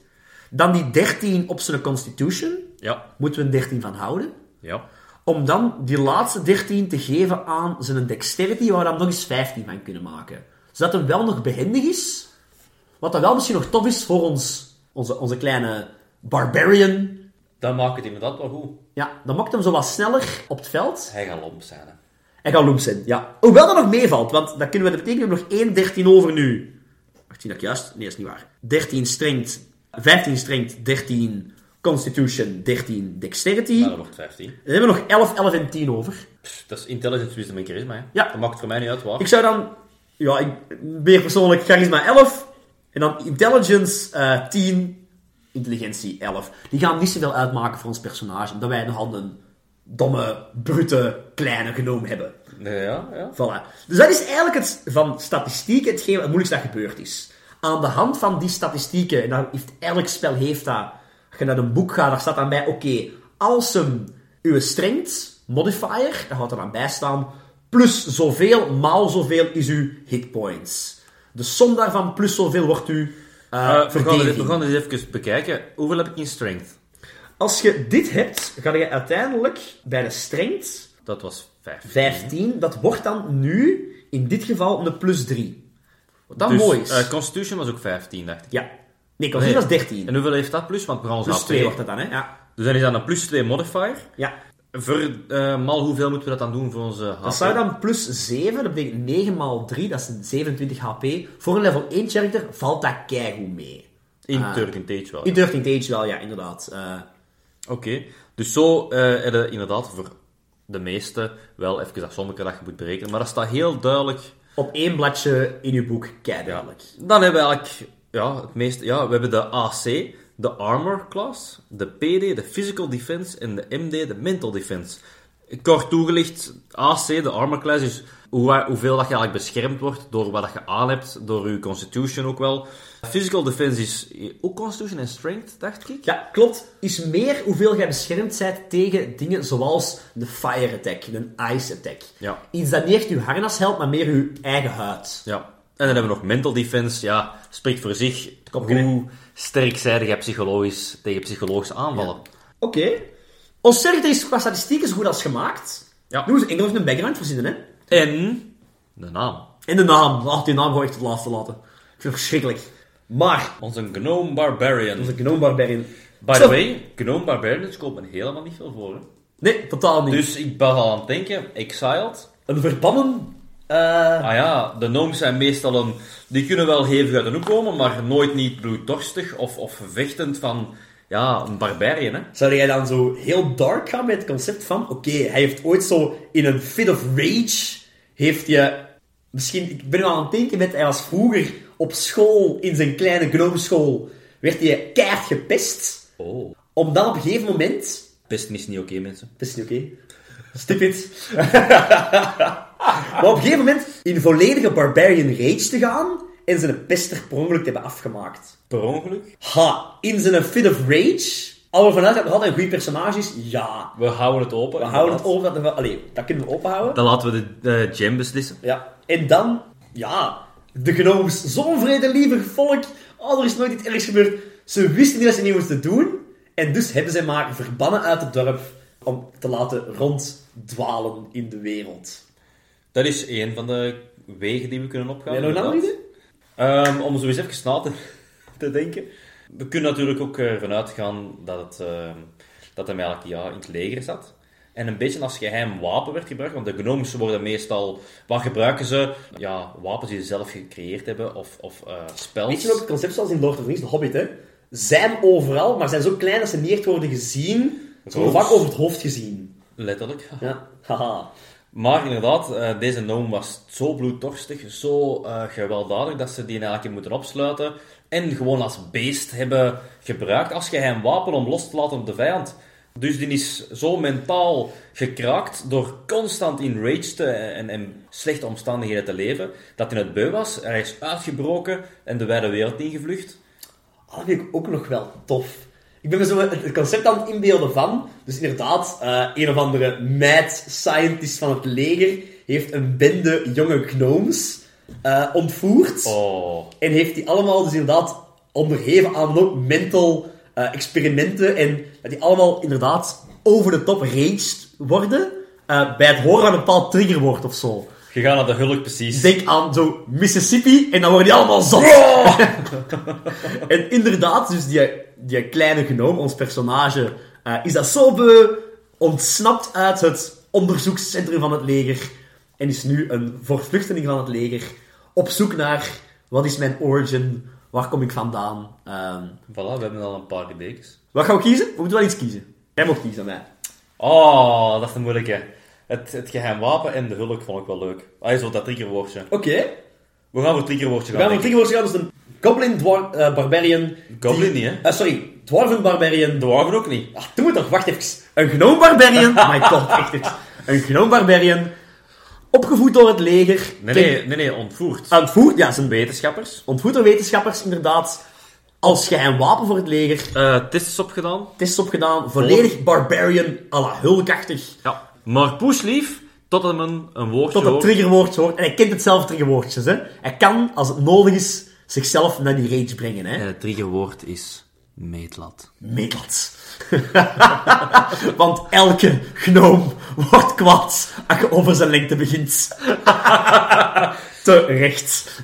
Dan die 13 op zijn constitution. Ja. Moeten we een 13 van houden. Ja. Om dan die laatste 13 te geven aan zijn dexterity, waar we dan nog eens 15 van kunnen maken. Zodat hem wel nog behendig is. Wat dan wel misschien nog tof is voor ons, onze, onze kleine barbarian. Dan maakt het inderdaad wel goed. Ja, dan maakt hem zo wat sneller op het veld. Hij gaat lomp zijn. Hè. En gaat loom zijn, ja. Hoewel dat nog meevalt, want dat kunnen we, dat hebben nog 1 13 over nu. Wacht, zie dat ik juist? Nee, dat is niet waar. 13 strength, 15 strength, 13 constitution, 13 dexterity. Maar dat wordt 15. Dan hebben we nog 11, 11 en 10 over. Pff, Dat is intelligence, wisdom en charisma. Hè. Ja. Dat maakt voor mij niet uit waar. Ik zou dan, ja, ik, meer persoonlijk charisma 11. En dan intelligence eh 10, intelligentie 11. Die gaan niet zoveel uitmaken voor ons personage, omdat wij nogal een domme, brute, kleine genoom hebben. Ja, ja. Voilà. Dus dat is eigenlijk het, van statistieken hetgeen het moeilijkste dat gebeurd is. Aan de hand van die statistieken, en dat heeft, elk spel heeft dat, als je naar een boek gaat, daar staat dan bij, oké, als hem uw strength modifier, daar gaat er dan bij staan, plus zoveel, maal zoveel is uw hitpoints. De som daarvan plus zoveel wordt uw eh Eh, we, gaan dit, verdediging. we gaan dit even bekijken. Hoeveel heb ik in strength? Als je dit hebt, ga je uiteindelijk bij de strength Dat was 5. 15, dat wordt dan nu, in dit geval, een plus 3. Wat dan dus, mooi is. eh, Constitution was ook 15, dacht ik. ja. Nee, Constitution was 13. En hoeveel heeft dat plus? Want we gaan ons plus AP. 2 wordt het dan, hè? Ja. Dus dan is dat een plus 2 modifier. ja. Voor eh, mal hoeveel moeten we dat dan doen voor onze HP? Dat zou dan plus 7, dat betekent 9 maal 3, dat is een 27 HP. Voor een level 1 character valt dat keigoed mee. In. 13 Tage wel. In 13 Age wel, ja, inderdaad. Eh, Oké. Dus zo eh heb je inderdaad voor de meeste wel even dat sommetje dat je moet berekenen. Maar dat staat heel duidelijk. op één bladje in uw boek, kei duidelijk. Dan hebben we eigenlijk ja, het meeste... Ja, we hebben de AC, de Armor Class, de PD, de Physical Defense en de MD, de Mental Defense. Kort toegelicht, AC, de Armor Class, is hoe, hoeveel dat je eigenlijk beschermd wordt door wat dat je aan hebt, door je Constitution ook wel. Physical Defense is ook Constitution en Strength, dacht ik. Ja, klopt. Is meer hoeveel jij beschermd bent tegen dingen zoals de fire attack, een ice attack. Ja. Iets dat niet echt uw harnas helpt, maar meer uw eigen huid. Ja. En dan hebben we nog mental defense. Ja, spreekt voor zich. Hoe sterk zijde je psychologisch tegen psychologische aanvallen. Oké. Ons sterkte is qua statistieken zo goed als gemaakt. Ja. Nu moet enkel nog een background verzinnen, hè. En de naam. En de naam. Laat die naam gewoon echt het laatste laten. Ik vind het verschrikkelijk. Maar, Onze Gnome Barbarian. onze Gnome Barbarian... By the way, Gnome Barbarians komen helemaal niet veel voor. Hè? Nee, totaal niet. Dus ik ben al aan het denken, Exiled. Een verbannen... eh, Ah ja, de gnomes zijn meestal een... Die kunnen wel hevig uit de hoek komen, maar nooit niet bloeddorstig of, of vechtend van... Ja, een barbarian, hè. Zou jij dan zo heel dark gaan met het concept van... Oké, hij heeft ooit zo in een fit of rage... Heeft je... Misschien... Ik ben nu aan het denken met... Hij was vroeger op school, in zijn kleine gnomeschool... Werd hij keihard gepest. Oh. Om dan op een gegeven moment... Pesten is niet oké, mensen. Dat is niet oké. Stupid. maar op een gegeven moment in volledige barbarian rage te gaan... En zijn pester per ongeluk te hebben afgemaakt. Per ongeluk. Ha, in zijn fit of rage... Al we vanuit dat nog altijd een goed personage is, ja. We houden het open. We houden het open. Dat, we, allee, dat kunnen we openhouden. Dan laten we de eh, jam beslissen. Ja. En dan, ja, de gnomes, zo'n vredelievig volk. Oh, er is nooit iets ergs gebeurd. Ze wisten niet wat ze niet moesten doen. En dus hebben ze maar verbannen uit het dorp om te laten ronddwalen in de wereld. Dat is één van de wegen die we kunnen opgaan. Ben je nog een? Ehm, om zo eens even na te te denken. We kunnen natuurlijk ook eh, ervan uitgaan dat, het, eh, dat eigenlijk ja, in het leger zat. En een beetje als geheim wapen werd gebruikt, want de gnomes worden meestal... Wat gebruiken ze? Ja, wapens die ze zelf gecreëerd hebben, of, of eh spels. Weet je nog het concept zoals in Lord of the Rings, de Hobbit, hè? Zijn overal, maar zijn zo klein dat ze niet echt worden gezien. Ze worden vaak over het hoofd gezien. Letterlijk. Ja, haha. Maar inderdaad, eh, deze gnome was zo bloeddorstig, zo eh, gewelddadig, dat ze die eigenlijk moeten opsluiten. En gewoon als beest hebben gebruikt als geheim wapen om los te laten op de vijand. Dus die is zo mentaal gekraakt door constant in rage te, en, en slechte omstandigheden te leven, dat hij het beu was. Hij is uitgebroken en de wijde wereld ingevlucht. Ah, dat vind ik ook nog wel tof. Ik ben me zo het concept aan het inbeelden van. Dus inderdaad, eh, een of andere mad scientist van het leger heeft een bende jonge gnomes eh, ontvoerd. Oh. En heeft die allemaal dus inderdaad onderheven aan ook mental eh, experimenten. En dat die allemaal inderdaad over de top raged worden. bij het horen van een bepaald triggerwoord of zo. Je gaat naar de hulk precies. Denk aan zo Mississippi en dan worden die allemaal zot. en inderdaad, dus die, die kleine genoom, ons personage, eh, is dat zo beu, ontsnapt uit het onderzoekscentrum van het leger en is nu een voortvluchteling van het leger op zoek naar wat is mijn origin, waar kom ik vandaan. Ehm, Voilà, we hebben al een paar ideetjes. wat gaan we kiezen? We moeten wel iets kiezen. Jij mag kiezen, mij. Oh, dat is een moeilijke. Het, het geheim wapen en de hulk vond ik wel leuk. Ah, zo dat triggerwoordje. Oké. We gaan voor het triggerwoordje We gaan. gaan voor denk ik. triggerwoord gaan, dus een goblin dwar- eh, barbarian. Goblin die- niet, hè? Eh, sorry, dwarven barbarian. De wagen ook niet. Ah, doe het toch, wacht even. Een gnome barbarian. My god, echt even. Een gnome barbarian. Opgevoed door het leger. Nee, nee, nee, nee ontvoerd. Voer, ja, zijn Wetenschappers. ontvoerd door wetenschappers, inderdaad. Als geheim wapen voor het leger. Eh tests opgedaan. Tests opgedaan. Volledig barbarian, à la hulkachtig. Ja. Maar pushlief, tot hem een, een woordje Tot het hoort. triggerwoordje hoort. En hij kent het zelf triggerwoordjes, hè. Hij kan, als het nodig is, zichzelf naar die rage brengen, hè. En het triggerwoord is meetlat. Meetlat. Want elke gnoom wordt kwaad als je over zijn lengte begint. Terecht.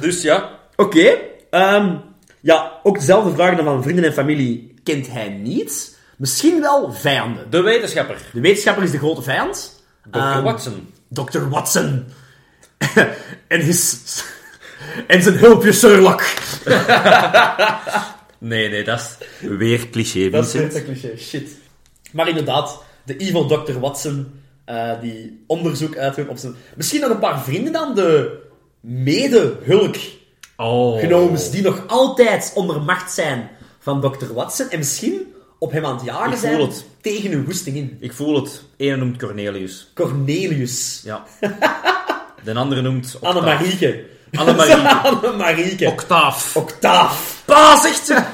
Dus ja, Oké. ehm, ja, ook dezelfde vraag dan van vrienden en familie kent hij niet. Misschien wel vijanden. de wetenschapper. De wetenschapper is de grote vijand. Dr. Ehm, Watson. Dr. Watson. en, his, en zijn hulpje Sherlock. Nee, nee, dat is weer cliché, Dat is Vincent. een cliché, shit. Maar inderdaad, de evil Dr. Watson, eh, die onderzoek uitvoert op zijn... Misschien nog een paar vrienden dan, de mede-hulk Oh. genomen, die nog altijd onder macht zijn van Dr. Watson, en misschien op hem aan het jagen Ik voel zijn het. tegen hun woesting in. Ik voel het. Eén noemt Cornelius. Cornelius. Ja. De andere noemt Octaaf. Annemarieke. Annemarieke. Annemarieke. Octaaf. Octaaf. Pa, zegt ze!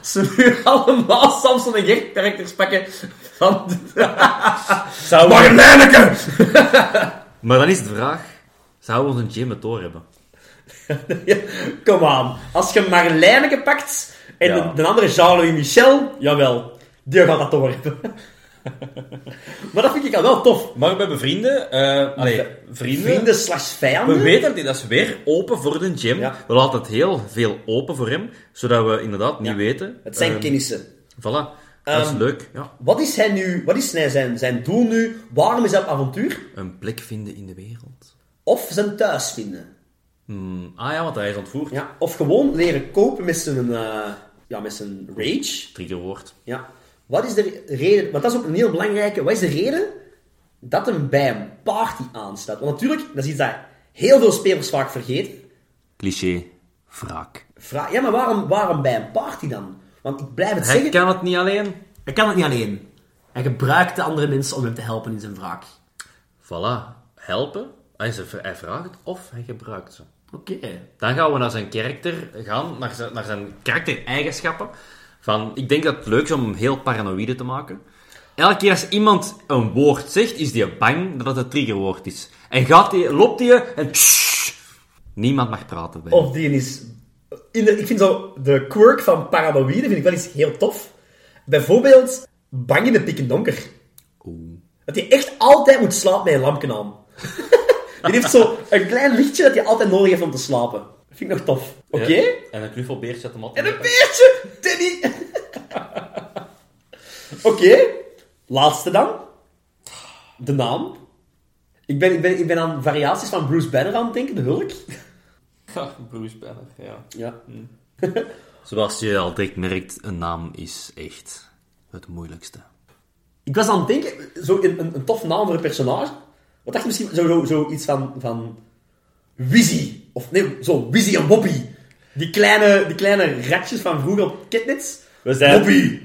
Als we nu allemaal Samson en Gert karakters pakken van... Zou Marlijneke! Maar dan is de vraag, zouden we ons een Jim Thor hebben? Kom aan. Als je Marlijneke pakt en Ja. de, de andere Charles Michel, jawel, die gaat dat door hebben. Maar dat vind ik al wel tof. Maar we hebben vrienden. eh allee, vrienden. Vrienden slash vijanden. We weten dat dat is weer open voor de. Ja. We laten het heel veel open voor hem, zodat we inderdaad niet Ja. weten. Het zijn Ehm, kennissen. Voilà. Dat is Ehm, leuk. Ja. Wat is hij nu, wat is hij zijn, zijn doel nu? Waarom is hij op avontuur? Een plek vinden in de wereld. Of zijn thuis vinden? Hmm, Ah ja, want hij is ontvoerd. Ja. Of gewoon leren kopen met zijn, eh, ja, met zijn rage? Triggerwoord. Ja. Wat is de reden, want dat is ook een heel belangrijke, wat is de reden dat hem bij een party aanstaat? Want natuurlijk, dat is iets dat heel veel spelers vaak vergeten. Cliché. Wraak. Vraag, ja, maar waarom, waarom bij een party dan? Want ik blijf het Hij zeggen, kan het niet alleen. hij kan het niet alleen. Hij gebruikt de andere mensen om hem te helpen in zijn wraak. Voilà. Helpen. Hij, ze, hij vraagt of hij gebruikt ze. Oké. Dan gaan we naar zijn karakter gaan, naar zijn, naar zijn karaktereigenschappen. Van, ik denk dat het leuk is om hem heel paranoïde te maken. Elke keer als iemand een woord zegt, is die bang dat het een triggerwoord is. En gaat die, loopt die en... niemand mag praten bij. Of die is... In de, ik vind zo de quirk van paranoïde vind ik wel iets heel tof. Bijvoorbeeld, bang in de pik en donker. Dat hij echt altijd moet slapen met een lampje aan. die heeft zo een klein lichtje dat hij altijd nodig heeft om te slapen. Vind ik nog tof. Oké? Ja. En een knuffelbeertje uit de mat. En een beertje! Teddy! Oké. Laatste dan. De naam. Ik ben, ik, ben, ik ben aan variaties van Bruce Banner aan het denken, de Hulk. Ja, Bruce Banner, ja. Ja. Zoals je al direct merkt, een naam is echt het moeilijkste. Ik was aan het denken, zo een, een, een tof naam voor een personage. Wat dacht je misschien zo, zo, zo iets van, van Wizzy? Of nee, zo Wizzy en Bobby. Die kleine, die kleine ratjes van vroeger op Kidnets. We zijn, Bobby!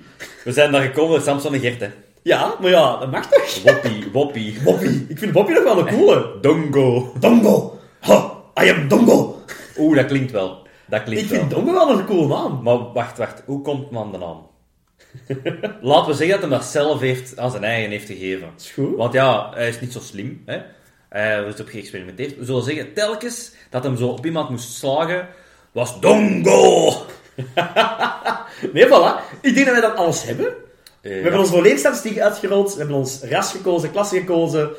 we zijn daar gekomen door Samson en Gert, hè. Ja, maar ja, dat mag toch? Woppie, woppie. Bobby. Ik vind Bobby nog wel een coole. Dongo. Dongo. Ha, I am Dongo. Oeh, dat klinkt wel. Dat klinkt Ik wel. vind Dongo wel een coole naam. Maar wacht, wacht. Hoe komt man de naam? Laten we zeggen dat hij dat zelf heeft, aan zijn eigen heeft gegeven. Is goed. Want ja, hij is niet zo slim. Hè? Hij heeft op geëxperimenteerd. We zullen zeggen, telkens dat hem zo op iemand moest slagen, was Dongo! Nee, voilà. Ik denk dat wij dat alles hebben. Eh, We hebben onze volledigstatistiek uitgerold. We hebben ons ras gekozen, klasse gekozen,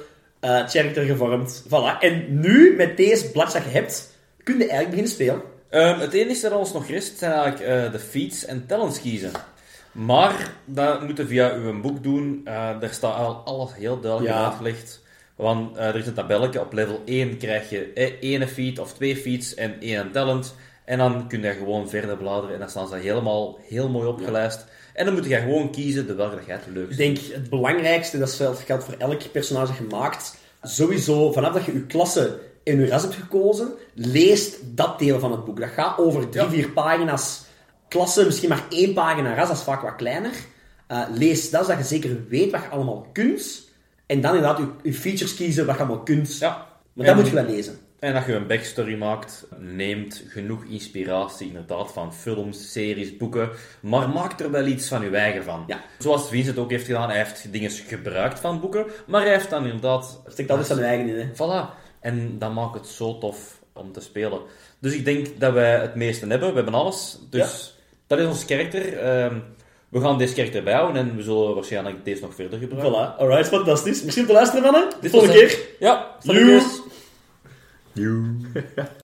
eh character gevormd. Voilà. En nu, met deze blad dat je hebt, kun je eigenlijk beginnen spelen. Ehm, het enige dat ons nog rest zijn eigenlijk eh, de feats en talents kiezen. Maar dat moeten we via uw boek doen. Eh, daar staat al alles heel duidelijk Ja. uitgelegd. Want eh, er is een tabelletje. Op level 1 krijg je eh, één feat of twee feats en één talent. En dan kun je gewoon verder bladeren. En dan staan ze helemaal heel mooi opgelijst. En dan moet je gewoon kiezen de welke dat jij het Ik leukste denk het belangrijkste, dat geldt voor elk personage gemaakt. Sowieso, vanaf dat je je klasse en je ras hebt gekozen, leest dat deel van het boek. Dat gaat over drie, Ja. vier pagina's klasse, misschien maar één pagina ras, dat is vaak wat kleiner. Eh, lees dat, zodat je zeker weet wat je allemaal kunt. En dan inderdaad je, features kiezen, wat je allemaal kunt. Ja. Maar dat moet je wel lezen. En dat je een backstory maakt, neemt genoeg inspiratie inderdaad van films, series, boeken, maar maak er wel iets van je eigen van. Ja. Zoals Vincent ook heeft gedaan, hij heeft dingen gebruikt van boeken, maar hij heeft dan inderdaad... Altijd van je eigen in, hè. Voilà. En dat maakt het zo tof om te spelen. Dus ik denk dat wij het meeste hebben, we hebben alles. Dus dat is ons karakter. Ehm, we gaan deze karakter bijhouden en we zullen waarschijnlijk deze nog verder gebruiken. Voilà, alright, fantastisch. Misschien te luisteren, mannen. Dit Volgende keer. Ja, Joe. salutjes.